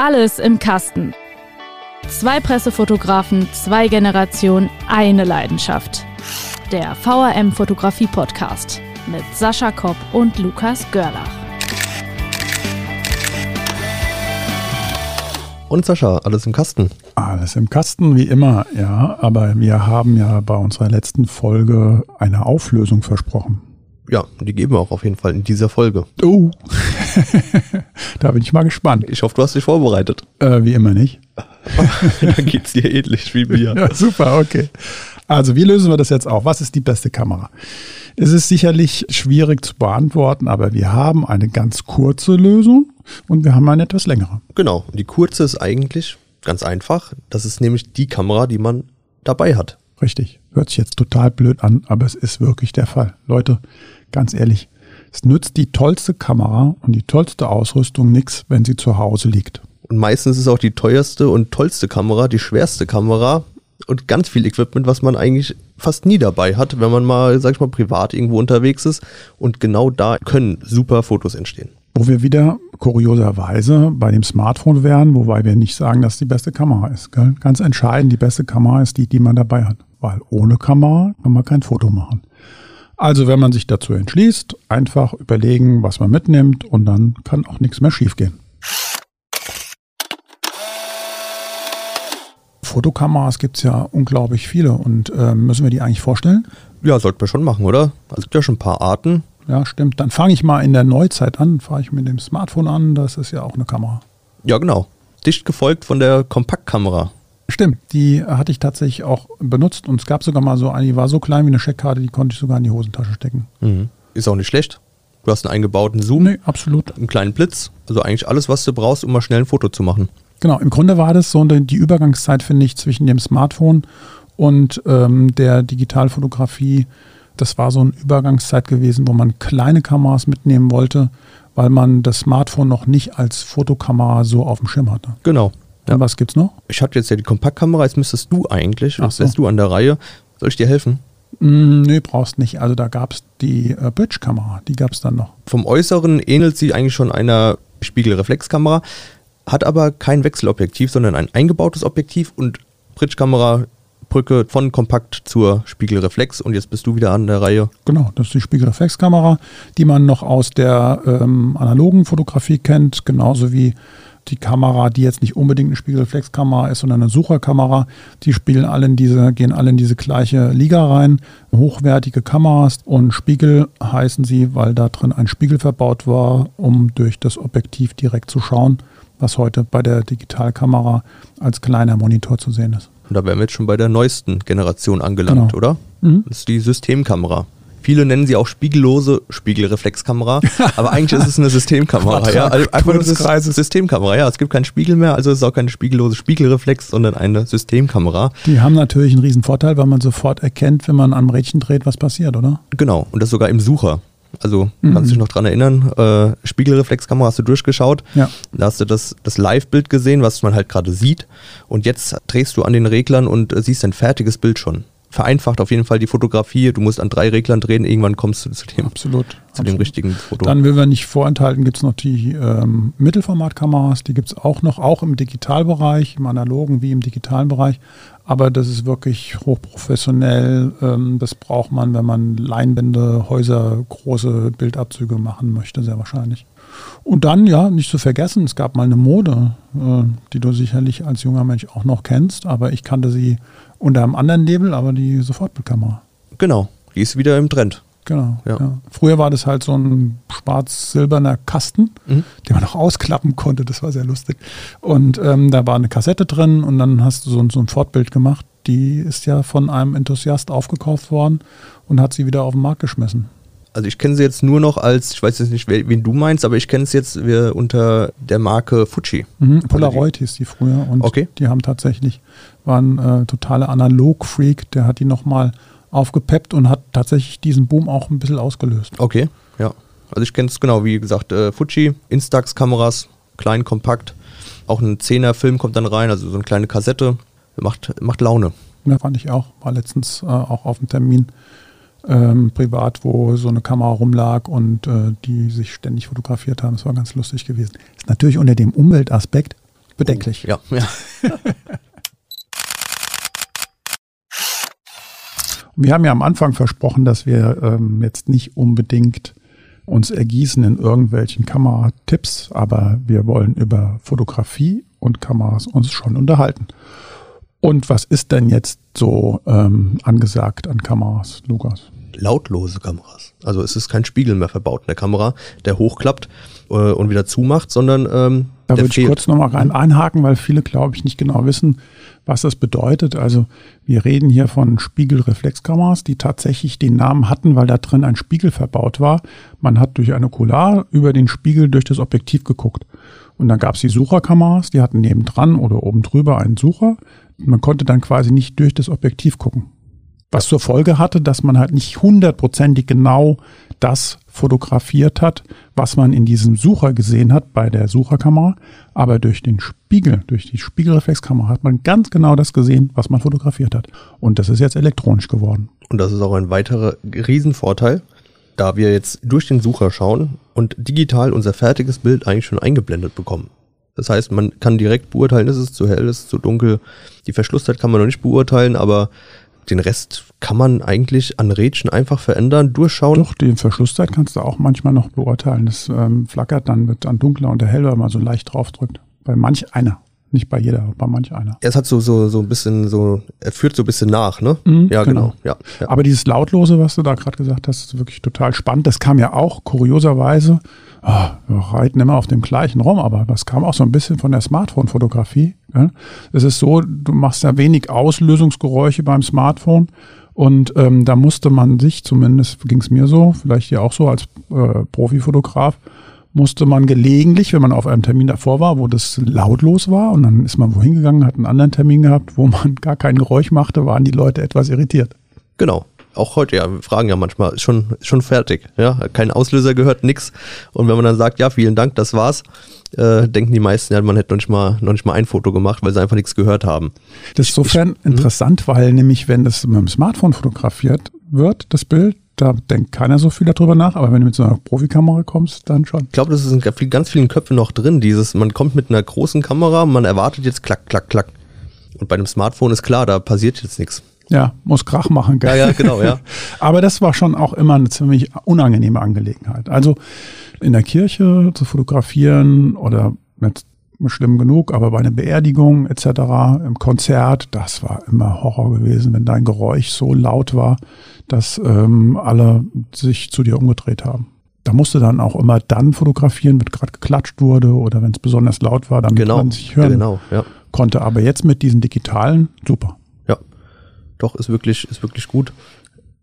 Alles im Kasten. Zwei Pressefotografen, zwei Generationen, eine Leidenschaft. Der VRM Fotografie Podcast mit Sascha Kopp und Lukas Görlach. Und Sascha, alles im Kasten. Alles im Kasten, wie immer, ja. Aber wir haben ja bei unserer letzten Folge eine Auflösung versprochen. Ja, die geben wir auch auf jeden Fall in dieser Folge. Oh, da bin ich mal gespannt. Ich hoffe, du hast dich vorbereitet. Äh, wie immer nicht. Dann geht's dir ähnlich wie mir. Ja, super, okay. Also, wie lösen wir das jetzt auf? Was ist die beste Kamera? Es ist sicherlich schwierig zu beantworten, aber wir haben eine ganz kurze Lösung und wir haben eine etwas längere. Genau. Die kurze ist eigentlich ganz einfach. Das ist nämlich die Kamera, die man dabei hat. Richtig. Hört sich jetzt total blöd an, aber es ist wirklich der Fall. Leute, ganz ehrlich, es nützt die tollste Kamera und die tollste Ausrüstung nichts, wenn sie zu Hause liegt. Und meistens ist auch die teuerste und tollste Kamera die schwerste Kamera und ganz viel Equipment, was man eigentlich fast nie dabei hat, wenn man mal, sag ich mal, privat irgendwo unterwegs ist. Und genau da können super Fotos entstehen. Wo wir wieder kurioserweise bei dem Smartphone wären, wobei wir nicht sagen, dass die beste Kamera ist. Gell? Ganz entscheidend, die beste Kamera ist die, die man dabei hat. Weil ohne Kamera kann man kein Foto machen. Also wenn man sich dazu entschließt, einfach überlegen, was man mitnimmt und dann kann auch nichts mehr schiefgehen. Fotokameras gibt es ja unglaublich viele und äh, müssen wir die eigentlich vorstellen? Ja, sollten wir schon machen, oder? Es gibt ja schon ein paar Arten. Ja, stimmt. Dann fange ich mal in der Neuzeit an, fahre ich mit dem Smartphone an, das ist ja auch eine Kamera. Ja, genau. Dicht gefolgt von der Kompaktkamera. Stimmt, die hatte ich tatsächlich auch benutzt und es gab sogar mal so eine, die war so klein wie eine Scheckkarte, die konnte ich sogar in die Hosentasche stecken. Mhm. Ist auch nicht schlecht. Du hast einen eingebauten Zoom, Nee, absolut. einen kleinen Blitz, also eigentlich alles, was du brauchst, um mal schnell ein Foto zu machen. Genau, im Grunde war das so die Übergangszeit, finde ich, zwischen dem Smartphone und ähm, der Digitalfotografie. Das war so eine Übergangszeit gewesen, wo man kleine Kameras mitnehmen wollte, weil man das Smartphone noch nicht als Fotokamera so auf dem Schirm hatte. Genau. Ja. Und was gibt's noch? Ich hatte jetzt ja die Kompaktkamera, jetzt müsstest du eigentlich, Ach was so. wärst du an der Reihe? Soll ich dir helfen? Mm, nee, brauchst nicht. Also da gab's die äh, Bridge-Kamera, die gab's dann noch. Vom Äußeren ähnelt sie eigentlich schon einer Spiegelreflexkamera, hat aber kein Wechselobjektiv, sondern ein eingebautes Objektiv und Bridge-Kamera Brücke von Kompakt zur Spiegelreflex und jetzt bist du wieder an der Reihe. Genau, das ist die Spiegelreflexkamera, die man noch aus der ähm, analogen Fotografie kennt, genauso wie die Kamera, die jetzt nicht unbedingt eine Spiegelreflexkamera ist, sondern eine Sucherkamera. Die spielen alle in diese, gehen alle in diese gleiche Liga rein. Hochwertige Kameras und Spiegel heißen sie, weil da drin ein Spiegel verbaut war, um durch das Objektiv direkt zu schauen, was heute bei der Digitalkamera als kleiner Monitor zu sehen ist. Und da wären wir jetzt schon bei der neuesten Generation angelangt, Genau. oder? Mhm. Das ist die Systemkamera. Viele nennen sie auch spiegellose Spiegelreflexkamera, aber eigentlich ist es eine Systemkamera. ja, also einfach nur eine. Systemkamera. Ja, es gibt keinen Spiegel mehr, also ist es auch keine spiegellose Spiegelreflex, sondern eine Systemkamera. Die haben natürlich einen riesen Vorteil, weil man sofort erkennt, wenn man am Rädchen dreht, was passiert, oder? Genau, und das sogar im Sucher. Also Mhm. kannst du dich noch dran erinnern, äh, Spiegelreflexkamera hast du durchgeschaut, Ja. da hast du das, das Live-Bild gesehen, was man halt gerade sieht und jetzt drehst du an den Reglern und äh, siehst ein fertiges Bild schon. Vereinfacht auf jeden Fall die Fotografie, du musst an drei Reglern drehen, irgendwann kommst du zu dem, Absolut. zu dem absolut. richtigen Foto. Dann will wir nicht vorenthalten, gibt es noch die ähm, Mittelformatkameras, die gibt es auch noch, auch im Digitalbereich, im analogen wie im digitalen Bereich. Aber das ist wirklich hochprofessionell. Ähm, das braucht man, wenn man Leinwände, Häuser, große Bildabzüge machen möchte, sehr wahrscheinlich. Und dann, ja, nicht zu vergessen, es gab mal eine Mode, äh, die du sicherlich als junger Mensch auch noch kennst, aber ich kannte sie unter einem anderen Label, aber die Sofortbildkamera. genau, die ist wieder im Trend. Genau. Ja. Ja. Früher war das halt so ein schwarz-silberner Kasten, Mhm. den man auch ausklappen konnte. Das war sehr lustig. Und ähm, da war eine Kassette drin und dann hast du so, ein- so ein Fortbild gemacht. Die ist ja von einem Enthusiast aufgekauft worden und hat sie wieder auf den Markt geschmissen. Also ich kenne sie jetzt nur noch als, ich weiß jetzt nicht, wen du meinst, aber ich kenne es jetzt unter der Marke Fuji. Mhm. Polaroid hieß die früher und Okay. die haben tatsächlich, war ein äh, totaler Analog-Freak, der hat die nochmal aufgepeppt und hat tatsächlich diesen Boom auch ein bisschen ausgelöst. Okay, ja. Also ich kenne es genau, wie gesagt, äh, Fuji, Instax-Kameras, klein, kompakt. Auch ein 10er-Film kommt dann rein, also so eine kleine Kassette. Macht, macht Laune. Ja, fand ich auch. War letztens äh, auch auf dem Termin ähm, privat, wo so eine Kamera rumlag und äh, die sich ständig fotografiert haben. Das war ganz lustig gewesen. Ist natürlich unter dem Umweltaspekt bedenklich. Ja, ja. Wir haben ja am Anfang versprochen, dass wir ähm, jetzt nicht unbedingt uns ergießen in irgendwelchen Kameratipps, aber wir wollen über Fotografie und Kameras uns schon unterhalten. Und was ist denn jetzt so ähm, angesagt an Kameras, Lukas? Lautlose Kameras. Also es ist kein Spiegel mehr verbaut in der Kamera, der hochklappt äh, und wieder zumacht, sondern ähm, da würde ich kurz nochmal rein einhaken, weil viele, glaube ich, nicht genau wissen, was das bedeutet. Also wir reden hier von Spiegelreflexkameras, die tatsächlich den Namen hatten, weil da drin ein Spiegel verbaut war. Man hat durch ein Okular über den Spiegel durch das Objektiv geguckt. Und dann gab es die Sucherkameras, die hatten nebendran oder oben drüber einen Sucher. Man konnte dann quasi nicht durch das Objektiv gucken. Was zur Folge hatte, dass man halt nicht hundertprozentig genau das fotografiert hat, was man in diesem Sucher gesehen hat bei der Sucherkamera. Aber durch den Spiegel, durch die Spiegelreflexkamera hat man ganz genau das gesehen, was man fotografiert hat. Und das ist jetzt elektronisch geworden. Und das ist auch ein weiterer Riesenvorteil, da wir jetzt durch den Sucher schauen und digital unser fertiges Bild eigentlich schon eingeblendet bekommen. Das heißt, man kann direkt beurteilen, ist es zu hell, ist es zu dunkel. Die Verschlusszeit kann man noch nicht beurteilen, aber den Rest kann man eigentlich an Rädchen einfach verändern, durchschauen. Doch, die Verschlusszeit kannst du auch manchmal noch beurteilen. Das ähm, flackert dann mit an dunkler und heller, wenn man so leicht draufdrückt. Bei manch einer. Nicht bei jeder, aber bei manch einer. Es hat so, so, so ein bisschen so, er führt so ein bisschen nach, ne? Mhm, ja, genau. genau. Ja, ja. Aber dieses Lautlose, was du da gerade gesagt hast, ist wirklich total spannend. Das kam ja auch kurioserweise, ah, wir reiten immer auf dem gleichen rum, aber das kam auch so ein bisschen von der Smartphone-Fotografie. Ja? Es ist so, du machst ja wenig Auslösungsgeräusche beim Smartphone und ähm, da musste man sich, zumindest ging es mir so, vielleicht ja auch so als äh, Profifotograf, musste man gelegentlich, wenn man auf einem Termin davor war, wo das lautlos war und dann ist man wohin gegangen, hat einen anderen Termin gehabt, wo man gar kein Geräusch machte, waren die Leute etwas irritiert. Genau. Auch heute, ja, wir fragen ja manchmal, ist schon, ist schon fertig. Ja, kein Auslöser gehört, nix. Und wenn man dann sagt, ja, vielen Dank, das war's, äh, denken die meisten, ja, man hätte noch nicht mal, noch nicht mal ein Foto gemacht, weil sie einfach nichts gehört haben. Das ist insofern ich- interessant, weil nämlich, wenn das mit dem Smartphone fotografiert wird, das Bild, da denkt keiner so viel darüber nach, aber wenn du mit so einer Profikamera kommst, dann schon. Ich glaube, das ist in ganz- ganz vielen Köpfen noch drin, dieses, man kommt mit einer großen Kamera, man erwartet jetzt klack, klack, klack. Und bei einem Smartphone ist klar, da passiert jetzt nichts. Ja, muss Krach machen. Ja, Gell? ja, genau, ja. Aber das war schon auch immer eine ziemlich unangenehme Angelegenheit. Also in der Kirche zu fotografieren oder mit schlimm genug, aber bei einer Beerdigung etc., im Konzert, das war immer Horror gewesen, wenn dein Geräusch so laut war, dass ähm, alle sich zu dir umgedreht haben. Da musste dann auch immer dann fotografieren, wenn gerade geklatscht wurde oder wenn es besonders laut war, damit Genau, man sich hören genau, ja. konnte. Aber jetzt mit diesen digitalen, super. Doch, ist wirklich, ist wirklich gut.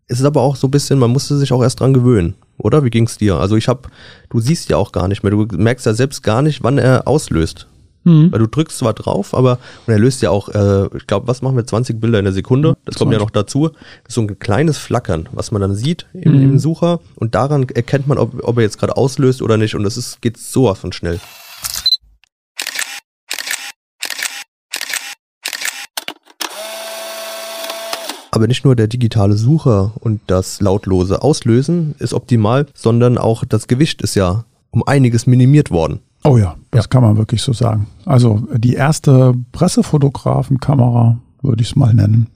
Es ist aber auch so ein bisschen, man musste sich auch erst dran gewöhnen, oder? Wie ging's dir? Also ich hab, du siehst ja auch gar nicht mehr, du merkst ja selbst gar nicht, wann er auslöst. Mhm. Weil du drückst zwar drauf, aber und er löst ja auch, äh, ich glaube, was machen wir, 20 Bilder in der Sekunde? Das kommt ja 20. noch dazu. Das ist so ein kleines Flackern, was man dann sieht im, Mhm. im Sucher und daran erkennt man, ob, ob er jetzt gerade auslöst oder nicht und das ist, geht sowas von schnell. Aber nicht nur der digitale Sucher und das lautlose Auslösen ist optimal, sondern auch das Gewicht ist ja um einiges minimiert worden. Oh ja, das Ja. kann man wirklich so sagen. Also die erste Pressefotografenkamera, würde ich es mal nennen,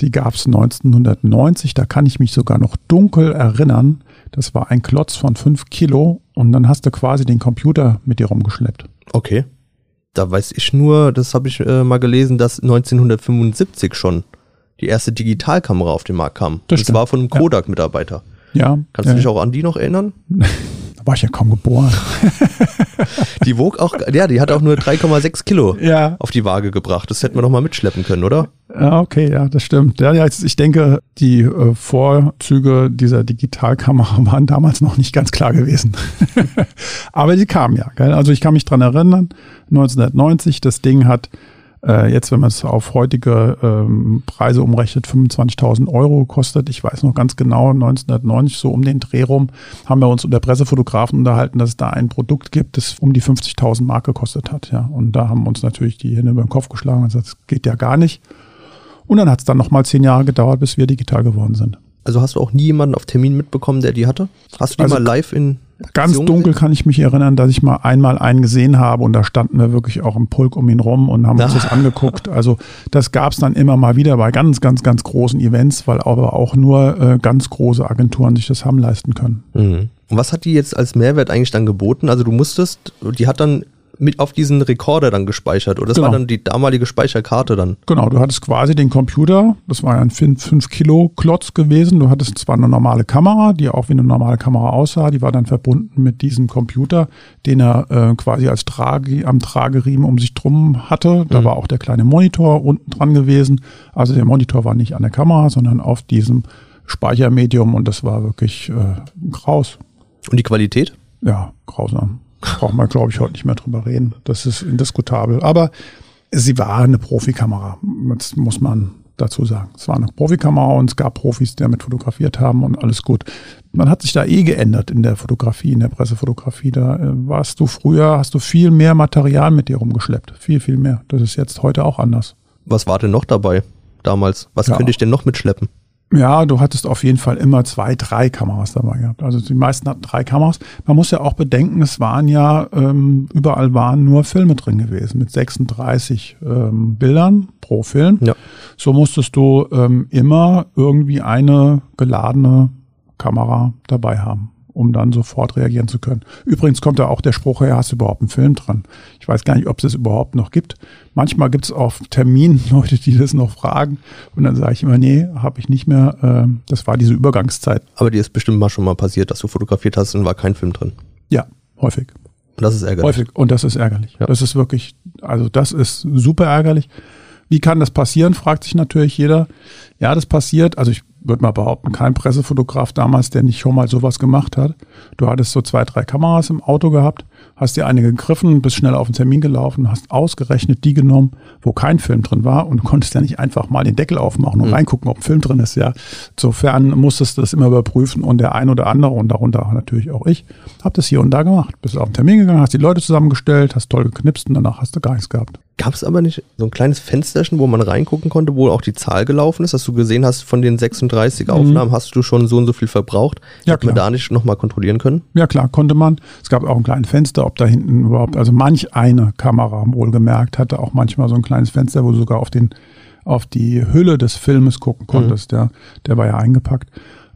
die gab es 1990. Da kann ich mich sogar noch dunkel erinnern. Das war ein Klotz von 5 Kilo und dann hast du quasi den Computer mit dir rumgeschleppt. Okay. Da weiß ich nur, das habe ich äh, mal gelesen, dass 1975 schon die erste Digitalkamera auf den Markt kam. Das das war von einem. Kodak-Mitarbeiter. Ja, Kannst du dich auch an die noch erinnern? Da war ich ja kaum geboren. Die wog auch, ja, die hat auch nur 3,6 Kilo ja, auf die Waage gebracht. Das hätten wir doch mal mitschleppen können, oder? Ja, okay, ja, das stimmt. Ja, ja, ich denke, die äh, Vorzüge dieser Digitalkamera waren damals noch nicht ganz klar gewesen. Aber die kamen ja. Gell? Also ich kann mich dran erinnern, 1990, das Ding hat äh, jetzt, wenn man es auf heutige ähm, Preise umrechnet, 25.000 Euro gekostet. Ich weiß noch ganz genau, 1990, so um den Dreh rum, haben wir uns unter Pressefotografen unterhalten, dass es da ein Produkt gibt, das um die 50.000 Mark gekostet hat. Ja, und da haben uns natürlich die Hände über den Kopf geschlagen und gesagt, das geht ja gar nicht. Und dann hat es dann nochmal zehn Jahre gedauert, bis wir digital geworden sind. Also hast du auch nie jemanden auf Termin mitbekommen, der die hatte? Hast du die Also- mal live in, Ganz dunkel kann ich mich erinnern, dass ich mal einmal einen gesehen habe und da standen wir wirklich auch im Pulk um ihn rum und haben uns das angeguckt. Also das gab es dann immer mal wieder bei ganz, ganz, ganz großen Events, weil aber auch nur äh, ganz große Agenturen sich das haben leisten können. Mhm. Und was hat die jetzt als Mehrwert eigentlich dann geboten? Also du musstest, die hat dann mit auf diesen Rekorder dann gespeichert oder das genau. war dann die damalige Speicherkarte dann? Genau, du hattest quasi den Computer, das war ja ein 5 Kilo Klotz gewesen, du hattest zwar eine normale Kamera, die auch wie eine normale Kamera aussah, die war dann verbunden mit diesem Computer, den er äh, quasi als Trage, am Trageriemen um sich drum hatte. Da mhm. war auch der kleine Monitor unten dran gewesen. Also der Monitor war nicht an der Kamera, sondern auf diesem Speichermedium und das war wirklich äh, graus. Und die Qualität? Ja, grausam. Braucht man, glaube ich, heute nicht mehr drüber reden. Das ist indiskutabel. Aber sie war eine Profikamera. Das muss man dazu sagen. Es war eine Profikamera und es gab Profis, die damit fotografiert haben und alles gut. Man hat sich da eh geändert in der Fotografie, in der Pressefotografie. Da äh, warst du früher, hast du viel mehr Material mit dir rumgeschleppt. Viel, viel mehr. Das ist jetzt heute auch anders. Was war denn noch dabei damals? Was ja. könnte ich denn noch mitschleppen? Ja, du hattest auf jeden Fall immer zwei, drei Kameras dabei gehabt. Also die meisten hatten drei Kameras. Man muss ja auch bedenken, es waren ja, ähm, überall waren nur Filme drin gewesen mit 36 ähm, Bildern pro Film. Ja. So musstest du ähm, immer irgendwie eine geladene Kamera dabei haben um dann sofort reagieren zu können. Übrigens kommt da auch der Spruch her, hast du überhaupt einen Film dran? Ich weiß gar nicht, ob es es überhaupt noch gibt. Manchmal gibt es auf Terminen Leute, die das noch fragen und dann sage ich immer, nee, habe ich nicht mehr. Ähm, das war diese Übergangszeit. Aber dir ist bestimmt mal schon mal passiert, dass du fotografiert hast und war kein Film drin. Ja, häufig. Und das ist ärgerlich. Häufig. Und das ist ärgerlich. Ja. Das ist wirklich, also das ist super ärgerlich. Wie kann das passieren, fragt sich natürlich jeder. Ja, das passiert. Also ich würde mal behaupten, kein Pressefotograf damals, der nicht schon mal sowas gemacht hat. Du hattest so zwei, drei Kameras im Auto gehabt, hast dir eine gegriffen, bist schnell auf den Termin gelaufen, hast ausgerechnet die genommen, wo kein Film drin war und konntest ja nicht einfach mal den Deckel aufmachen und mhm. reingucken, ob ein Film drin ist. Ja, insofern musstest du das immer überprüfen und der ein oder andere und darunter natürlich auch ich, hab das hier und da gemacht. Bist auf den Termin gegangen, hast die Leute zusammengestellt, hast toll geknipst und danach hast du gar nichts gehabt. Gab es aber nicht so ein kleines Fensterchen, wo man reingucken konnte, wo auch die Zahl gelaufen ist, dass du gesehen hast, von den 36 mhm. Aufnahmen hast du schon so und so viel verbraucht? Ja, Hätte man da nicht nochmal kontrollieren können? Ja, klar, konnte man. Es gab auch ein kleines Fenster, ob da hinten überhaupt, also manch eine Kamera wohlgemerkt hatte auch manchmal so ein kleines Fenster, wo du sogar auf den auf die Hülle des Filmes gucken konntest. Mhm. Der, der war ja eingepackt.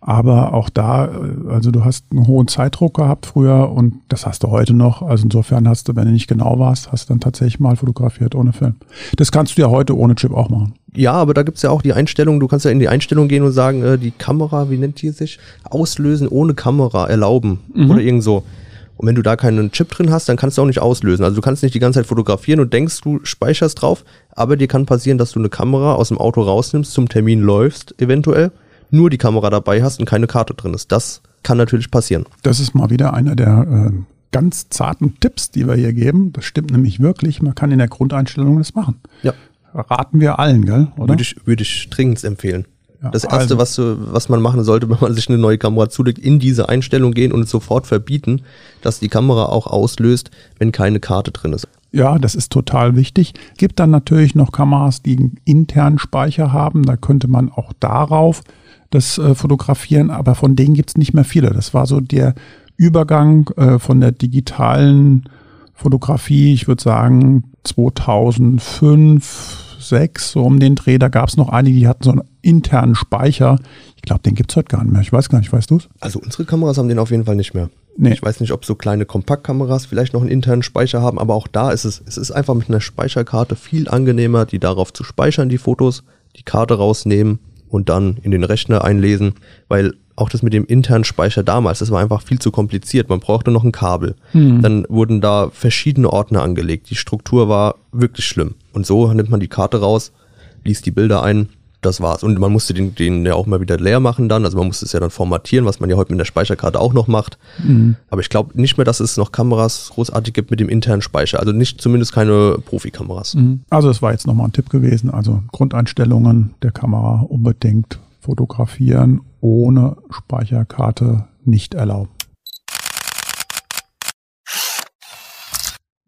Aber auch da, also du hast einen hohen Zeitdruck gehabt früher und das hast du heute noch. Also insofern hast du, wenn du nicht genau warst, hast du dann tatsächlich mal fotografiert ohne Film. Das kannst du ja heute ohne Chip auch machen. Ja, aber da gibt's ja auch die Einstellung, du kannst ja in die Einstellung gehen und sagen, äh, die Kamera, wie nennt die sich? Auslösen ohne Kamera erlauben mhm. oder irgend so. Und wenn du da keinen Chip drin hast, dann kannst du auch nicht auslösen. Also du kannst nicht die ganze Zeit fotografieren und denkst, du speicherst drauf, aber dir kann passieren, dass du eine Kamera aus dem Auto rausnimmst, zum Termin läufst, eventuell nur die Kamera dabei hast und keine Karte drin ist. Das kann natürlich passieren. Das ist mal wieder einer der äh, ganz zarten Tipps, die wir hier geben. Das stimmt nämlich wirklich. Man kann in der Grundeinstellung das machen. Ja. Raten wir allen, gell? Oder? Würde ich, würde ich dringend empfehlen. Ja, das erste, also. was, was man machen sollte, wenn man sich eine neue Kamera zulegt, in diese Einstellung gehen und sofort verbieten, dass die Kamera auch auslöst, wenn keine Karte drin ist. Ja, das ist total wichtig. Gibt dann natürlich noch Kameras, die einen internen Speicher haben. Da könnte man auch darauf das äh, Fotografieren, aber von denen gibt es nicht mehr viele. Das war so der Übergang äh, von der digitalen Fotografie, ich würde sagen 2005, 6, so um den Dreh. Da gab es noch einige, die hatten so einen internen Speicher. Ich glaube, den gibt es heute gar nicht mehr. Ich weiß gar nicht, weißt du es? Also unsere Kameras haben den auf jeden Fall nicht mehr. Nee. Ich weiß nicht, ob so kleine Kompaktkameras vielleicht noch einen internen Speicher haben, aber auch da ist es, es ist einfach mit einer Speicherkarte viel angenehmer, die darauf zu speichern, die Fotos, die Karte rausnehmen und dann in den Rechner einlesen, weil auch das mit dem internen Speicher damals, das war einfach viel zu kompliziert. Man brauchte noch ein Kabel. Mhm. Dann wurden da verschiedene Ordner angelegt. Die Struktur war wirklich schlimm. Und so nimmt man die Karte raus, liest die Bilder ein das war's. Und man musste den, den ja auch mal wieder leer machen dann. Also man musste es ja dann formatieren, was man ja heute mit der Speicherkarte auch noch macht. Mhm. Aber ich glaube nicht mehr, dass es noch Kameras großartig gibt mit dem internen Speicher. Also nicht zumindest keine Profikameras. Mhm. Also das war jetzt nochmal ein Tipp gewesen. Also Grundeinstellungen der Kamera unbedingt fotografieren ohne Speicherkarte nicht erlauben.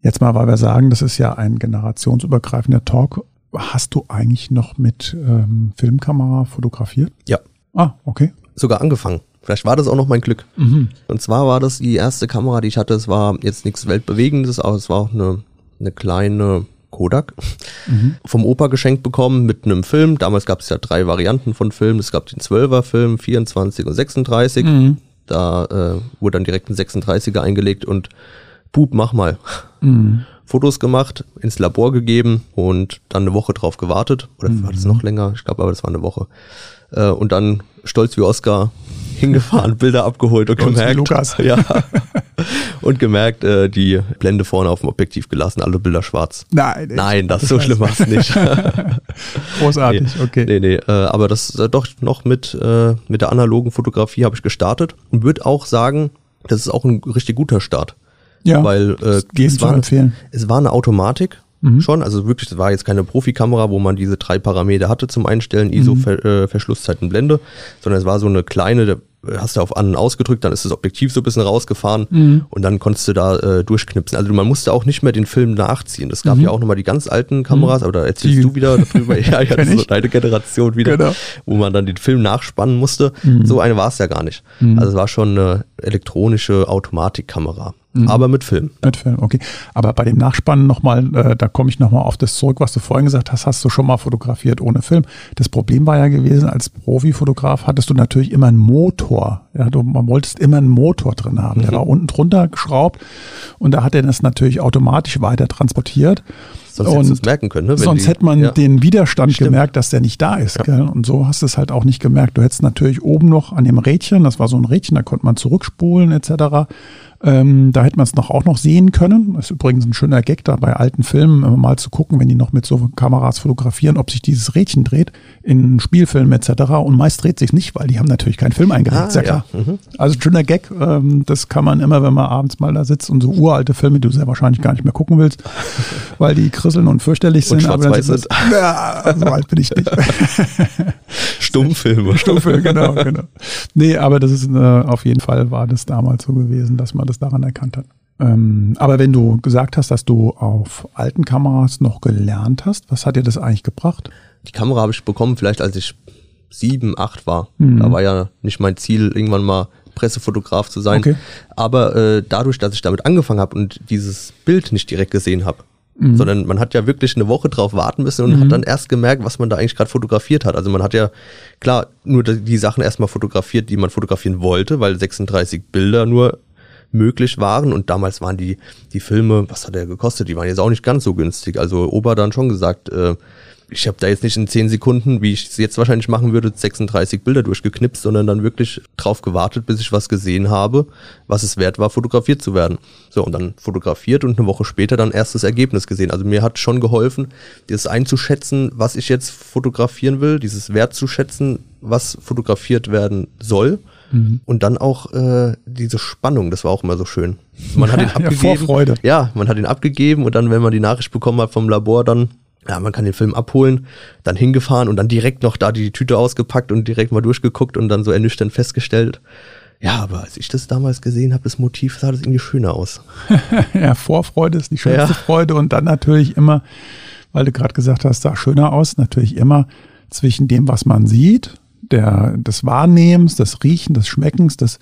Jetzt mal, weil wir sagen, das ist ja ein generationsübergreifender Talk Hast du eigentlich noch mit ähm, Filmkamera fotografiert? Ja. Ah, okay. Sogar angefangen. Vielleicht war das auch noch mein Glück. Mhm. Und zwar war das die erste Kamera, die ich hatte. Es war jetzt nichts Weltbewegendes, aber es war auch eine, eine kleine Kodak vom Opa geschenkt bekommen mit einem Film. Damals gab es ja drei Varianten von Filmen. Es gab den 12er Film, 24 und 36. Mhm. Da äh, wurde dann direkt ein 36er eingelegt und Bub, mach mal. Mhm. Fotos gemacht, ins Labor gegeben und dann eine Woche drauf gewartet. Oder war das noch länger? Ich glaube aber, das war eine Woche. Äh, und dann stolz wie Oscar hingefahren, Bilder abgeholt und wie gemerkt. Lukas. Ja. und gemerkt, äh, die Blende vorne auf dem Objektiv gelassen, alle Bilder schwarz. Nein, Nein, das so schlimm war es nicht. Großartig, okay. Nee, nee, äh, aber das äh, doch noch mit, äh, mit der analogen Fotografie habe ich gestartet und würde auch sagen, das ist auch ein richtig guter Start. Ja, weil äh, es, war, empfehlen. es war eine Automatik Mhm. schon, also wirklich, es war jetzt keine Profikamera, wo man diese drei Parameter hatte zum Einstellen, ISO, Mhm. Ver, äh, Verschlusszeiten, Blende, sondern es war so eine kleine, da hast du auf an und ausgedrückt, dann ist das Objektiv so ein bisschen rausgefahren Mhm. und dann konntest du da äh, durchknipsen. Also man musste auch nicht mehr den Film nachziehen. Es gab ja auch nochmal die ganz alten Kameras, aber da erzählst Mhm. Die- du wieder darüber, ja, ja, das ist so deine Generation wieder, Genau. wo man dann den Film nachspannen musste. Mhm. So eine war es ja gar nicht. Also es war schon eine elektronische Automatikkamera, Mhm. aber mit Film. Mit Film, okay. Aber bei dem Nachspannen nochmal, äh, da komme ich nochmal auf das zurück, was du vorhin gesagt hast, hast du schon mal fotografiert ohne Film. Das Problem war ja gewesen, als Profifotograf hattest du natürlich immer einen Motor. Ja, du man wolltest immer einen Motor drin haben. Der war unten drunter geschraubt und da hat er das natürlich automatisch weiter transportiert. Sonst hättest Und merken können. Ne? Sonst die- hätte man ja. den Widerstand Stimmt. gemerkt, dass der nicht da ist. Gell? Und so hast du es halt auch nicht gemerkt. Du hättest natürlich oben noch an dem Rädchen, das war so ein Rädchen, da konnte man zurückspulen etc. Ähm, da hätte man es noch auch noch sehen können. Das ist übrigens ein schöner Gag da bei alten Filmen, immer mal zu gucken, wenn die noch mit so Kameras fotografieren, ob sich dieses Rädchen dreht in Spielfilmen etc. Und meist dreht sich nicht, weil die haben natürlich keinen Film eingelegt. Ah, ist ja klar. Mhm. Also ein schöner Gag, ähm, das kann man immer, wenn man abends mal da sitzt und so uralte Filme, die du sehr wahrscheinlich gar nicht mehr gucken willst, weil die krisseln und fürchterlich Und sind. aber dann man- Ja, so alt bin ich nicht. Stummfilme. Stufe, genau, genau. Nee, aber das ist äh, auf jeden Fall war das damals so gewesen, dass man das daran erkannt hat. Ähm, aber wenn du gesagt hast, dass du auf alten Kameras noch gelernt hast, was hat dir das eigentlich gebracht? Die Kamera habe ich bekommen, vielleicht als ich sieben, acht war. Mhm. Da war ja nicht mein Ziel, irgendwann mal Pressefotograf zu sein. Okay. Aber äh, dadurch, dass ich damit angefangen habe und dieses Bild nicht direkt gesehen habe, Mhm. sondern man hat ja wirklich eine Woche drauf warten müssen und hat dann erst gemerkt, was man da eigentlich gerade fotografiert hat. Also man hat ja klar nur die die Sachen erstmal fotografiert, die man fotografieren wollte, weil 36 Bilder nur möglich waren und damals waren die die Filme, was hat der gekostet? Die waren jetzt auch nicht ganz so günstig. Also Ober dann schon gesagt, äh, ich habe da jetzt nicht in 10 Sekunden, wie ich es jetzt wahrscheinlich machen würde, 36 Bilder durchgeknipst, sondern dann wirklich drauf gewartet, bis ich was gesehen habe, was es wert war, fotografiert zu werden. So, und dann fotografiert und eine Woche später dann erst das Ergebnis gesehen. Also mir hat schon geholfen, das einzuschätzen, was ich jetzt fotografieren will, dieses Wert zu schätzen, was fotografiert werden soll. Und dann auch äh, diese Spannung, das war auch immer so schön. Man hat ihn Ja, abgegeben. Vorfreude. Ja, man hat ihn abgegeben und dann, wenn man die Nachricht bekommen hat vom Labor, dann, ja, man kann den Film abholen, dann hingefahren und dann direkt noch da die Tüte ausgepackt und direkt mal durchgeguckt und dann so ernüchternd festgestellt. Ja, aber als ich das damals gesehen habe, das Motiv sah das irgendwie schöner aus. ja, Vorfreude ist die schönste Ja. Freude und dann natürlich immer, weil du gerade gesagt hast, sah schöner aus, natürlich immer zwischen dem, was man sieht, der, des Wahrnehmens, des Riechen, des Schmeckens, des,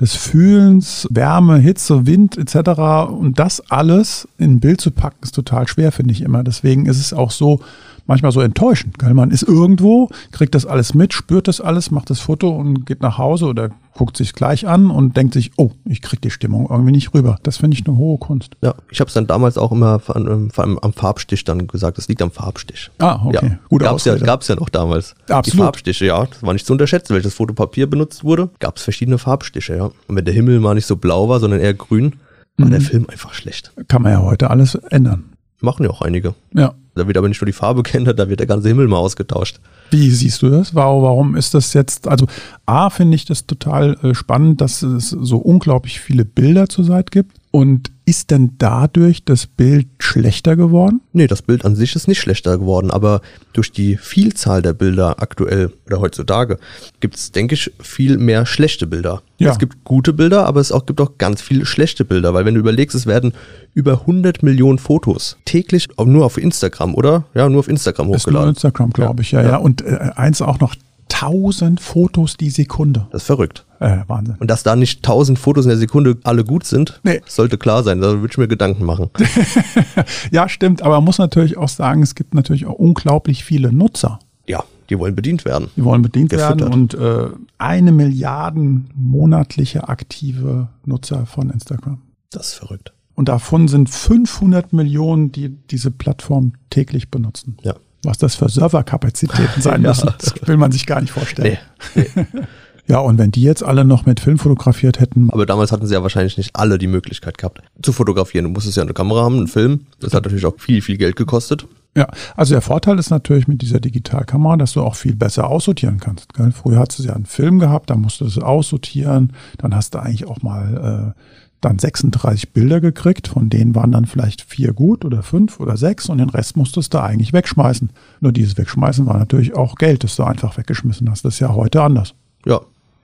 des Fühlens, Wärme, Hitze, Wind etc. Und das alles in ein Bild zu packen, ist total schwer, finde ich immer. Deswegen ist es auch so manchmal so enttäuschend. Gell? Man ist irgendwo, kriegt das alles mit, spürt das alles, macht das Foto und geht nach Hause oder guckt sich gleich an und denkt sich, oh, ich krieg die Stimmung irgendwie nicht rüber. Das finde ich eine hohe Kunst. Ja, ich habe es dann damals auch immer vor allem vor allem am Farbstich dann gesagt, das liegt am Farbstich. Ah, okay. Ja, Gute gab's ja, gab's ja noch damals. Absolut. Die Farbstiche, ja. Das war nicht zu unterschätzen, welches Fotopapier benutzt wurde. Gab es verschiedene Farbstiche, ja. Und wenn der Himmel mal nicht so blau war, sondern eher grün, war Mhm. der Film einfach schlecht. Kann man ja heute alles ändern. Machen ja auch einige. Ja. Da wird aber nicht nur die Farbe geändert, da wird der ganze Himmel mal ausgetauscht. Wie siehst du das? Warum, ist das jetzt? Also, A, finde ich das total äh, spannend, dass es so unglaublich viele Bilder zurzeit gibt. Und ist denn dadurch das Bild schlechter geworden? Nee, das Bild an sich ist nicht schlechter geworden, aber durch die Vielzahl der Bilder aktuell oder heutzutage gibt es, denke ich, viel mehr schlechte Bilder. Ja. Es gibt gute Bilder, aber es auch, gibt auch ganz viele schlechte Bilder, weil wenn du überlegst, es werden über 100 Millionen Fotos täglich nur auf Instagram, oder? Ja, nur auf Instagram Ist nur hochgeladen. Instagram, glaube ich, ja, ja. Und äh, eins auch noch 1000 Fotos die Sekunde. Das ist verrückt. Äh, Wahnsinn. Und dass da nicht 1000 Fotos in der Sekunde alle gut sind, Nee. sollte klar sein. Da würde ich mir Gedanken machen. Ja, stimmt, aber man muss natürlich auch sagen, es gibt natürlich auch unglaublich viele Nutzer. Ja, die wollen bedient werden. Die wollen bedient Gefüttert. werden und äh, eine Milliarden monatliche aktive Nutzer von Instagram. Das ist verrückt. Und davon sind 500 Millionen, die diese Plattform täglich benutzen. Ja. Was das für Serverkapazitäten sein Ja. müssen, das will man sich gar nicht vorstellen. Nee. Ja, und wenn die jetzt alle noch mit Film fotografiert hätten, Aber damals hatten sie ja wahrscheinlich nicht alle die Möglichkeit gehabt, zu fotografieren. Du musstest ja eine Kamera haben, einen Film. Das hat natürlich auch viel, viel Geld gekostet. ja, also der Vorteil ist natürlich mit dieser Digitalkamera, dass du auch viel besser aussortieren kannst. Gell? Früher hattest du ja einen Film gehabt, da musstest du es aussortieren, dann hast du eigentlich auch mal äh, dann 36 Bilder gekriegt, von denen waren dann vielleicht vier gut oder fünf oder sechs und den Rest musstest du eigentlich wegschmeißen. Nur dieses Wegschmeißen war natürlich auch Geld, das du einfach weggeschmissen hast. Das ist ja heute anders. Ja,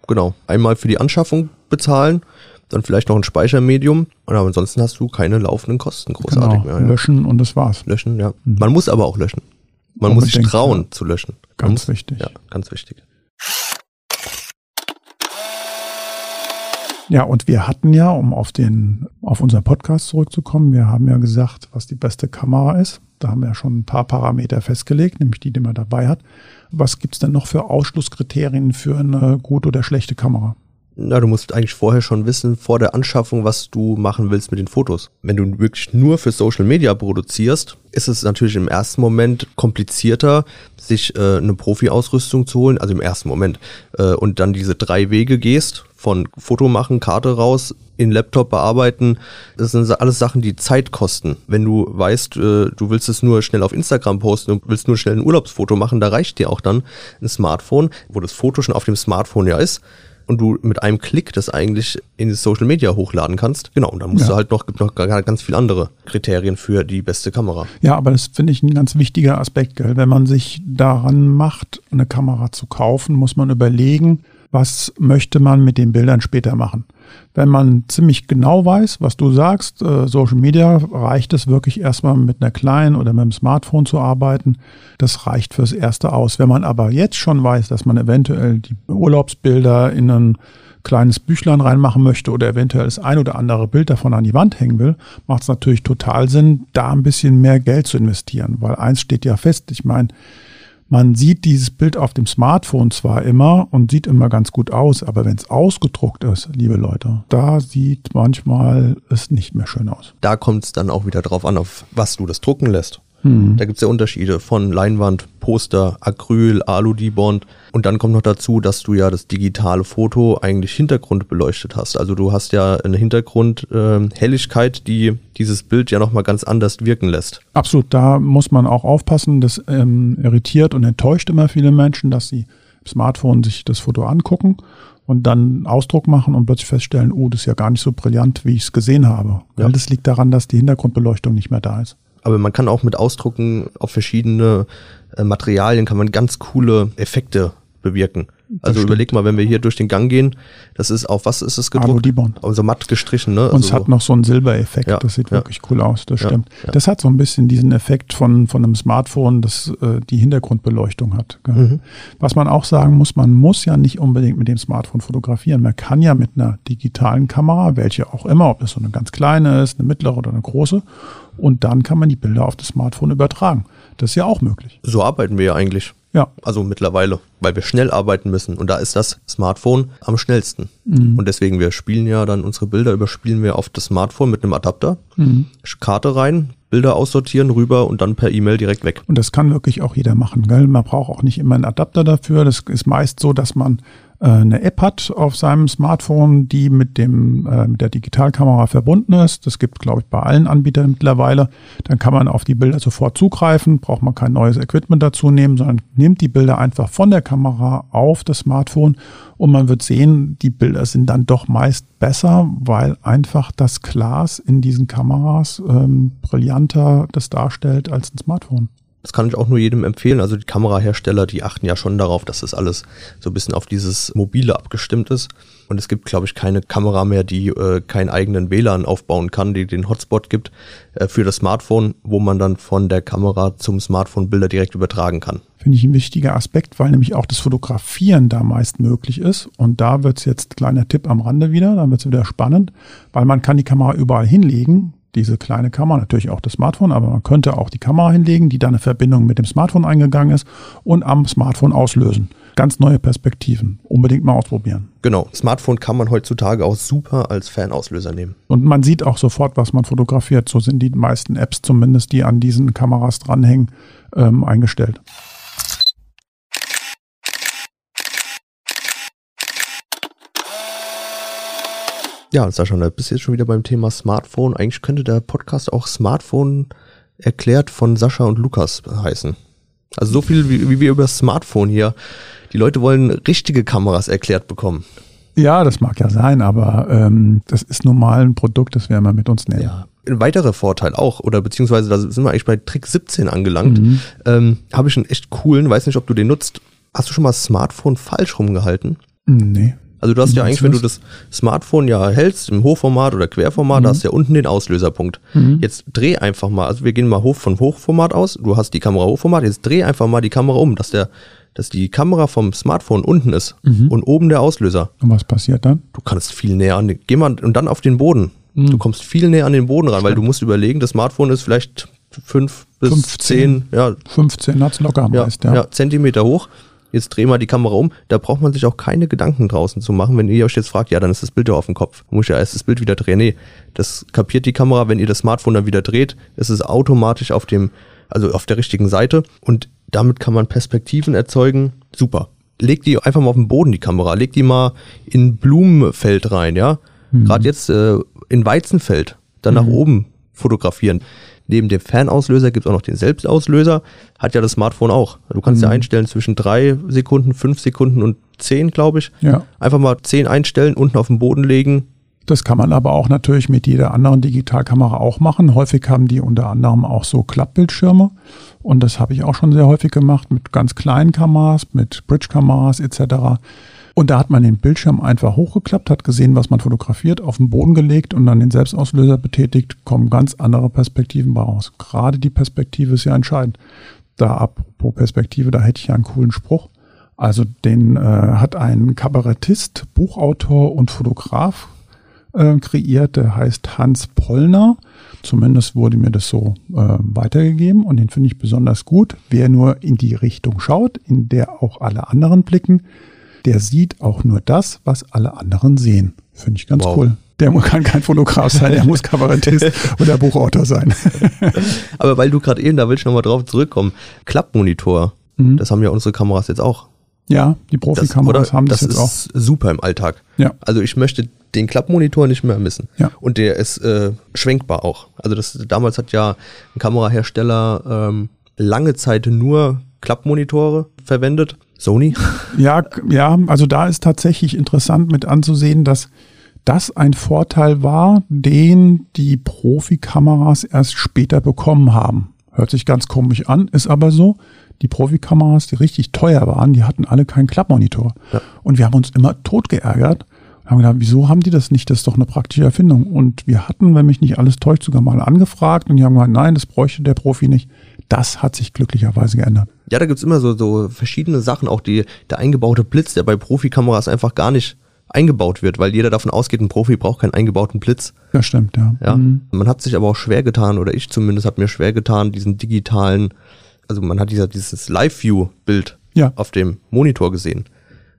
genau. Einmal für die Anschaffung bezahlen, dann vielleicht noch ein Speichermedium. Und aber ansonsten hast du keine laufenden Kosten großartig Genau, mehr. Ja. löschen und das war's. Löschen, ja. Man muss aber auch löschen. Man muss sich Unbedingt, trauen zu löschen. Ganz muss, wichtig. Ja, ganz wichtig. Ja, und wir hatten ja, um auf den, auf unseren Podcast zurückzukommen, wir haben ja gesagt, was die beste Kamera ist. Da haben wir ja schon ein paar Parameter festgelegt, nämlich die, die man dabei hat. Was gibt's denn noch für Ausschlusskriterien für eine gute oder schlechte Kamera? Na, du musst eigentlich vorher schon wissen, vor der Anschaffung, was du machen willst mit den Fotos. Wenn du wirklich nur für Social Media produzierst, ist es natürlich im ersten Moment komplizierter, sich äh, eine Profi-Ausrüstung zu holen, also im ersten Moment, äh, und dann diese drei Wege gehst, von Foto machen, Karte raus, in Laptop bearbeiten. Das sind alles Sachen, die Zeit kosten. Wenn du weißt, äh, du willst es nur schnell auf Instagram posten und willst nur schnell ein Urlaubsfoto machen, da reicht dir auch dann ein Smartphone, wo das Foto schon auf dem Smartphone ja ist und du mit einem Klick das eigentlich in die Social Media hochladen kannst. Genau, und dann musst Ja. du halt noch, gibt noch ganz viele andere Kriterien für die beste Kamera. Ja, aber das finde ich ein ganz wichtiger Aspekt, gell? Wenn man sich daran macht, eine Kamera zu kaufen, muss man überlegen, was möchte man mit den Bildern später machen. Wenn man ziemlich genau weiß, was du sagst, äh, Social Media, reicht es wirklich erstmal mit einer kleinen oder mit einem Smartphone zu arbeiten. Das reicht fürs Erste aus. Wenn man aber jetzt schon weiß, dass man eventuell die Urlaubsbilder in ein kleines Büchlein reinmachen möchte oder eventuell das ein oder andere Bild davon an die Wand hängen will, macht es natürlich total Sinn, da ein bisschen mehr Geld zu investieren. Weil eins steht ja fest, ich meine, man sieht dieses Bild auf dem Smartphone zwar immer und sieht immer ganz gut aus, aber wenn es ausgedruckt ist, liebe Leute, da sieht manchmal es nicht mehr schön aus. Da kommt es dann auch wieder drauf an, auf was du das drucken lässt. Hm. Da gibt es ja Unterschiede von Leinwand, Poster, Acryl, Alu-Dibond. Und dann kommt noch dazu, dass du ja das digitale Foto eigentlich hintergrundbeleuchtet hast. Also du hast ja eine Hintergrundhelligkeit, die dieses Bild ja nochmal ganz anders wirken lässt. Absolut, da muss man auch aufpassen. Das ähm, irritiert und enttäuscht immer viele Menschen, dass sie im Smartphone sich das Foto angucken und dann Ausdruck machen und plötzlich feststellen, oh, das ist ja gar nicht so brillant, wie ich es gesehen habe. Ja. Das liegt daran, dass die Hintergrundbeleuchtung nicht mehr da ist. Aber man kann auch mit Ausdrucken auf verschiedene äh, Materialien kann man ganz coole Effekte bewirken. Also stimmt. überleg mal, wenn wir hier durch den Gang gehen, das ist auf was ist es gedruckt? Alu-Dibond. Also matt gestrichen, ne? Und es also hat noch so einen Silbereffekt, Ja, das sieht ja. wirklich cool aus, das Ja, stimmt. Das hat so ein bisschen diesen Effekt von, von einem Smartphone, das äh, die Hintergrundbeleuchtung hat. Mhm. Was man auch sagen muss, man muss ja nicht unbedingt mit dem Smartphone fotografieren. Man kann ja mit einer digitalen Kamera, welche auch immer, ob das so eine ganz kleine ist, eine mittlere oder eine große, und dann kann man die Bilder auf das Smartphone übertragen. Das ist ja auch möglich. So arbeiten wir ja eigentlich. Ja, Also mittlerweile, weil wir schnell arbeiten müssen. Und da ist das Smartphone am schnellsten. Mhm. Und deswegen, wir spielen ja dann unsere Bilder, überspielen wir auf das Smartphone mit einem Adapter, Mhm. Karte rein, Bilder aussortieren, rüber und dann per E-Mail direkt weg. Und das kann wirklich auch jeder machen. Gell? Man braucht auch nicht immer einen Adapter dafür. Das ist meist so, dass man eine App hat auf seinem Smartphone, die mit dem äh, mit der Digitalkamera verbunden ist. Das gibt, glaube ich, bei allen Anbietern mittlerweile. Dann kann man auf die Bilder sofort zugreifen, braucht man kein neues Equipment dazu nehmen, sondern nimmt die Bilder einfach von der Kamera auf das Smartphone und man wird sehen, die Bilder sind dann doch meist besser, weil einfach das Glas in diesen Kameras ähm, brillanter das darstellt als ein Smartphone. Das kann ich auch nur jedem empfehlen. Also die Kamerahersteller, die achten ja schon darauf, dass das alles so ein bisschen auf dieses Mobile abgestimmt ist. Und es gibt, glaube ich, keine Kamera mehr, die äh, keinen eigenen WLAN aufbauen kann, die den Hotspot gibt äh, für das Smartphone, wo man dann von der Kamera zum Smartphone Bilder direkt übertragen kann. Finde ich ein wichtiger Aspekt, weil nämlich auch das Fotografieren da meist möglich ist. Und da wird es jetzt kleiner Tipp am Rande wieder, dann wird es wieder spannend, weil man kann die Kamera überall hinlegen, diese kleine Kamera, natürlich auch das Smartphone, aber man könnte auch die Kamera hinlegen, die dann eine Verbindung mit dem Smartphone eingegangen ist und am Smartphone auslösen. Ganz neue Perspektiven. Unbedingt mal ausprobieren. Genau. Smartphone kann man heutzutage auch super als Fanauslöser nehmen. Und man sieht auch sofort, was man fotografiert. So sind die meisten Apps zumindest, die an diesen Kameras dranhängen, ähm, eingestellt. Ja, Sascha, da bist jetzt schon wieder beim Thema Smartphone. Eigentlich könnte der Podcast auch Smartphone erklärt von Sascha und Lukas heißen. Also so viel, wie, wie wir über das Smartphone hier. Die Leute wollen richtige Kameras erklärt bekommen. Ja, das mag ja sein, aber ähm, das ist nun mal ein Produkt, das werden wir mit uns nehmen. Ja. Ein weiterer Vorteil auch, oder beziehungsweise da sind wir eigentlich bei Trick 17 angelangt, mhm. ähm, habe ich einen echt coolen, weiß nicht, ob du den nutzt. Hast du schon mal das Smartphone falsch rumgehalten? Nee. Also du hast ja eigentlich, wenn du das Smartphone ja hältst, im Hochformat oder Querformat, mhm. da hast du ja unten den Auslöserpunkt. Mhm. Jetzt dreh einfach mal, also wir gehen mal hoch von Hochformat aus, du hast die Kamera Hochformat, jetzt dreh einfach mal die Kamera um, dass der, dass die Kamera vom Smartphone unten ist mhm. und oben der Auslöser. Und was passiert dann? Du kannst viel näher an den, geh mal und dann auf den Boden. Mhm. Du kommst viel näher an den Boden ran, weil du musst überlegen, das Smartphone ist vielleicht fünf bis 15, zehn, ja. 15 hat's locker meist, ja. ja. Zentimeter hoch jetzt dreh mal die Kamera um. Da braucht man sich auch keine Gedanken draußen zu machen. Wenn ihr euch jetzt fragt, ja, dann ist das Bild ja auf dem Kopf. Muss ja erst das Bild wieder drehen. Nee, das kapiert die Kamera. Wenn ihr das Smartphone dann wieder dreht, ist es automatisch auf dem, also auf der richtigen Seite. Und damit kann man Perspektiven erzeugen. Super. Legt die einfach mal auf den Boden, die Kamera. Legt die mal in Blumenfeld rein, ja. Mhm. Gerade jetzt äh, in Weizenfeld. Dann mhm. nach oben fotografieren. Neben dem Fernauslöser gibt es auch noch den Selbstauslöser. Hat ja das Smartphone auch. Du kannst mhm. ja einstellen zwischen drei Sekunden, fünf Sekunden und zehn, glaube ich. Ja. Einfach mal zehn einstellen, unten auf den Boden legen. Das kann man aber auch natürlich mit jeder anderen Digitalkamera auch machen. Häufig haben die unter anderem auch so Klappbildschirme. Und das habe ich auch schon sehr häufig gemacht mit ganz kleinen Kameras, mit Bridge-Kameras etc. Und da hat man den Bildschirm einfach hochgeklappt, hat gesehen, was man fotografiert, auf den Boden gelegt und dann den Selbstauslöser betätigt, kommen ganz andere Perspektiven raus. Gerade die Perspektive ist ja entscheidend. Da apropos Perspektive, da hätte ich ja einen coolen Spruch. Also den äh, hat ein Kabarettist, Buchautor und Fotograf äh, kreiert, der heißt Hans Pollner. Zumindest wurde mir das so äh, weitergegeben und den finde ich besonders gut. Wer nur in die Richtung schaut, in der auch alle anderen blicken, der sieht auch nur das, was alle anderen sehen. Finde ich ganz wow. cool. Der kann kein Fotograf sein, der muss Kabarettist oder Buchautor sein. Aber weil du gerade eben, da will ich nochmal drauf zurückkommen, Klappmonitor, mhm. das haben ja unsere Kameras jetzt auch. Ja, die Profikameras haben das, das jetzt auch. Das ist super im Alltag. Ja. Also ich möchte den Klappmonitor nicht mehr missen. Ja. Und der ist äh, schwenkbar auch. Also das damals hat ja ein Kamerahersteller ähm, lange Zeit nur Klappmonitore verwendet Sony? Ja, ja, also da ist tatsächlich interessant mit anzusehen, dass das ein Vorteil war, den die Profikameras erst später bekommen haben. Hört sich ganz komisch an, ist aber so. Die Profikameras, die richtig teuer waren, die hatten alle keinen Klappmonitor. Ja. Und wir haben uns immer tot geärgert haben gedacht, wieso haben die das nicht? Das ist doch eine praktische Erfindung. Und wir hatten, wenn mich nicht alles täuscht, sogar mal angefragt und die haben gesagt, nein, das bräuchte der Profi nicht. Das hat sich glücklicherweise geändert. Ja, da gibt's immer so, so verschiedene Sachen, auch die, der eingebaute Blitz, der bei Profikameras einfach gar nicht eingebaut wird, weil jeder davon ausgeht, ein Profi braucht keinen eingebauten Blitz. Das stimmt, ja. ja? Mhm. Man hat sich aber auch schwer getan, oder ich zumindest habe mir schwer getan, diesen digitalen, also man hat dieser, dieses Live-View-Bild ja. auf dem Monitor gesehen.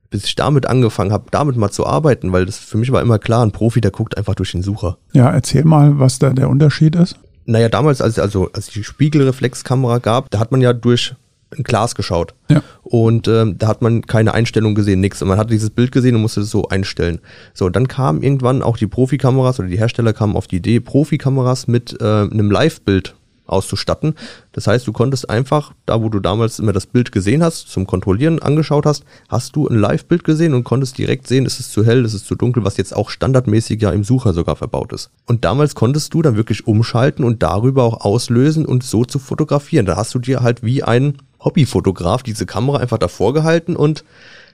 Bis ich damit angefangen habe, damit mal zu arbeiten, weil das für mich war immer klar, ein Profi, der guckt einfach durch den Sucher. Ja, erzähl mal, was da der Unterschied ist. Naja, damals, als, also, als die Spiegelreflexkamera gab, da hat man ja durch ein Glas geschaut. Ja. Und ähm, da hat man keine Einstellung gesehen, nichts. Und man hat dieses Bild gesehen und musste es so einstellen. So, dann kamen irgendwann auch die Profikameras oder die Hersteller kamen auf die Idee, Profikameras mit äh, einem Live-Bild auszustatten. Das heißt, du konntest einfach, da wo du damals immer das Bild gesehen hast, zum Kontrollieren angeschaut hast, hast du ein Live-Bild gesehen und konntest direkt sehen, ist es zu hell, ist es zu dunkel, was jetzt auch standardmäßig ja im Sucher sogar verbaut ist. Und damals konntest du dann wirklich umschalten und darüber auch auslösen und so zu fotografieren. Da hast du dir halt wie ein Hobbyfotograf diese Kamera einfach davor gehalten und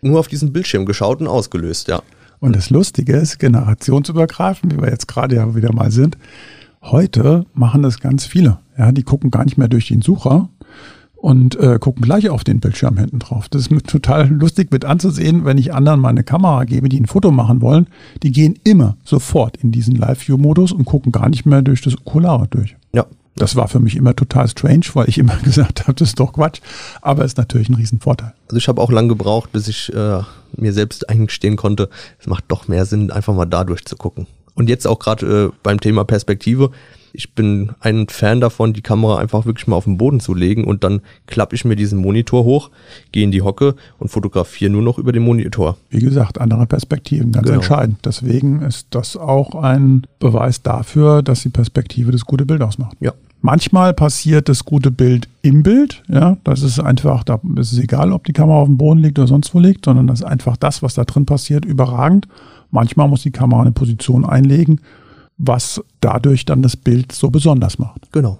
nur auf diesen Bildschirm geschaut und ausgelöst, ja. Und das Lustige ist, generationsübergreifend, wie wir jetzt gerade ja wieder mal sind, heute machen das ganz viele. Ja, die gucken gar nicht mehr durch den Sucher und äh, gucken gleich auf den Bildschirm hinten drauf. Das ist total lustig mit anzusehen, wenn ich anderen meine Kamera gebe, die ein Foto machen wollen. Die gehen immer sofort in diesen Live-View-Modus und gucken gar nicht mehr durch das Okulare durch. Ja, das war für mich immer total strange, weil ich immer gesagt habe, das ist doch Quatsch. Aber es ist natürlich ein Riesenvorteil. Also ich habe auch lange gebraucht, bis ich äh, mir selbst eingestehen konnte, es macht doch mehr Sinn, einfach mal da durchzugucken. Und jetzt auch gerade äh, beim Thema Perspektive. Ich bin ein Fan davon, die Kamera einfach wirklich mal auf den Boden zu legen und dann klappe ich mir diesen Monitor hoch, gehe in die Hocke und fotografiere nur noch über den Monitor. Wie gesagt, andere Perspektiven, ganz genau. entscheidend. Deswegen ist das auch ein Beweis dafür, dass die Perspektive das gute Bild ausmacht. Ja. Manchmal passiert das gute Bild im Bild. Ja, das ist einfach, da ist es egal, ob die Kamera auf dem Boden liegt oder sonst wo liegt, sondern das ist einfach das, was da drin passiert, überragend. Manchmal muss die Kamera eine Position einlegen, was dadurch dann das Bild so besonders macht. Genau.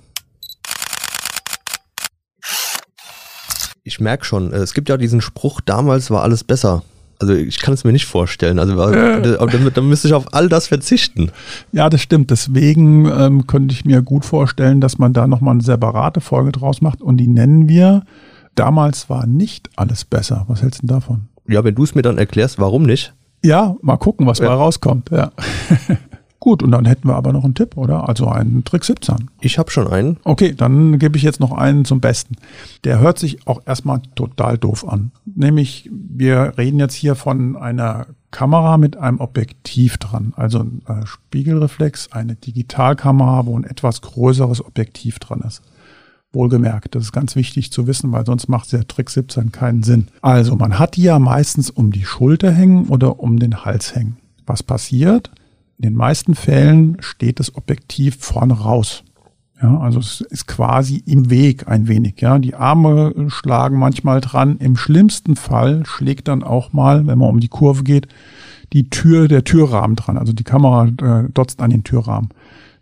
Ich merke schon, es gibt ja diesen Spruch, damals war alles besser. Also ich kann es mir nicht vorstellen. Also äh. dann, dann müsste ich auf all das verzichten. Ja, das stimmt. Deswegen ähm, könnte ich mir gut vorstellen, dass man da nochmal eine separate Folge draus macht und die nennen wir Damals war nicht alles besser. Was hältst du denn davon? Ja, wenn du es mir dann erklärst, warum nicht? Ja, mal gucken, was ja. mal rauskommt. Ja. Gut, und dann hätten wir aber noch einen Tipp, oder? Also einen Trick 17. Ich habe schon einen. Okay, dann gebe ich jetzt noch einen zum Besten. Der hört sich auch erstmal total doof an. Nämlich, wir reden jetzt hier von einer Kamera mit einem Objektiv dran. Also ein äh, Spiegelreflex, eine Digitalkamera, wo ein etwas größeres Objektiv dran ist. Wohlgemerkt, das ist ganz wichtig zu wissen, weil sonst macht der Trick 17 keinen Sinn. Also man hat die ja meistens um die Schulter hängen oder um den Hals hängen. Was passiert? In den meisten Fällen steht das Objektiv vorne raus. Ja, also es ist quasi im Weg ein wenig. Ja, die Arme schlagen manchmal dran. Im schlimmsten Fall schlägt dann auch mal, wenn man um die Kurve geht, die Tür, der Türrahmen dran. Also die Kamera äh, dotzt an den Türrahmen.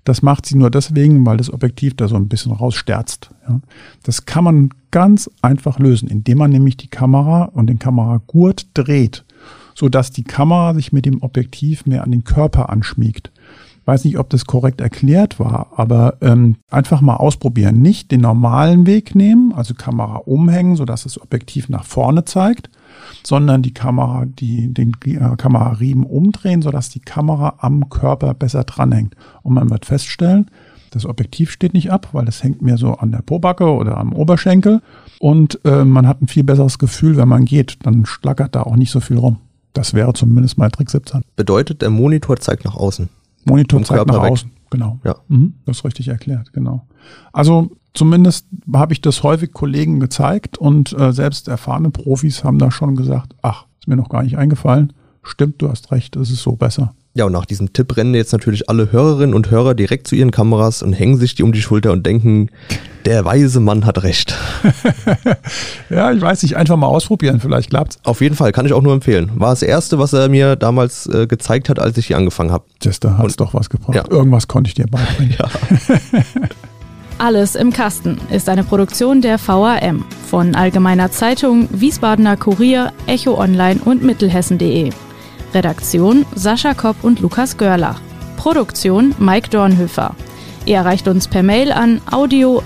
Das macht sie nur deswegen, weil das Objektiv da so ein bisschen raussterzt. Ja. Das kann man ganz einfach lösen, indem man nämlich die Kamera und den Kameragurt dreht so dass die Kamera sich mit dem Objektiv mehr an den Körper anschmiegt. Weiß nicht, ob das korrekt erklärt war, aber ähm, einfach mal ausprobieren. Nicht den normalen Weg nehmen, also Kamera umhängen, so dass das Objektiv nach vorne zeigt, sondern die Kamera, die, den äh, Kamerariemen umdrehen, so dass die Kamera am Körper besser dranhängt. Und man wird feststellen, das Objektiv steht nicht ab, weil das hängt mehr so an der Pobacke oder am Oberschenkel. Und äh, man hat ein viel besseres Gefühl, wenn man geht. Dann schlackert da auch nicht so viel rum. Das wäre zumindest mal Trick 17. Bedeutet, der Monitor zeigt nach außen. Monitor zeigt nach weg. außen, genau. Ja. Mhm, das ist richtig erklärt, genau. Also zumindest habe ich das häufig Kollegen gezeigt und äh, selbst erfahrene Profis haben da schon gesagt, ach, ist mir noch gar nicht eingefallen. Stimmt, du hast recht, es ist so besser. Ja, und nach diesem Tipp rennen jetzt natürlich alle Hörerinnen und Hörer direkt zu ihren Kameras und hängen sich die um die Schulter und denken, der weise Mann hat recht. ja, ich weiß nicht, einfach mal ausprobieren, vielleicht klappt's. Auf jeden Fall, kann ich auch nur empfehlen. War das erste, was er mir damals äh, gezeigt hat, als ich hier angefangen habe. da hat's doch was gebracht. Ja. Irgendwas konnte ich dir beibringen. Ja. Alles im Kasten ist eine Produktion der VAM von Allgemeiner Zeitung, Wiesbadener Kurier, Echo Online und Mittelhessen.de. Redaktion Sascha Kopp und Lukas Görlach. Produktion Mike Dornhöfer. Ihr erreicht uns per Mail an audio.vm.de.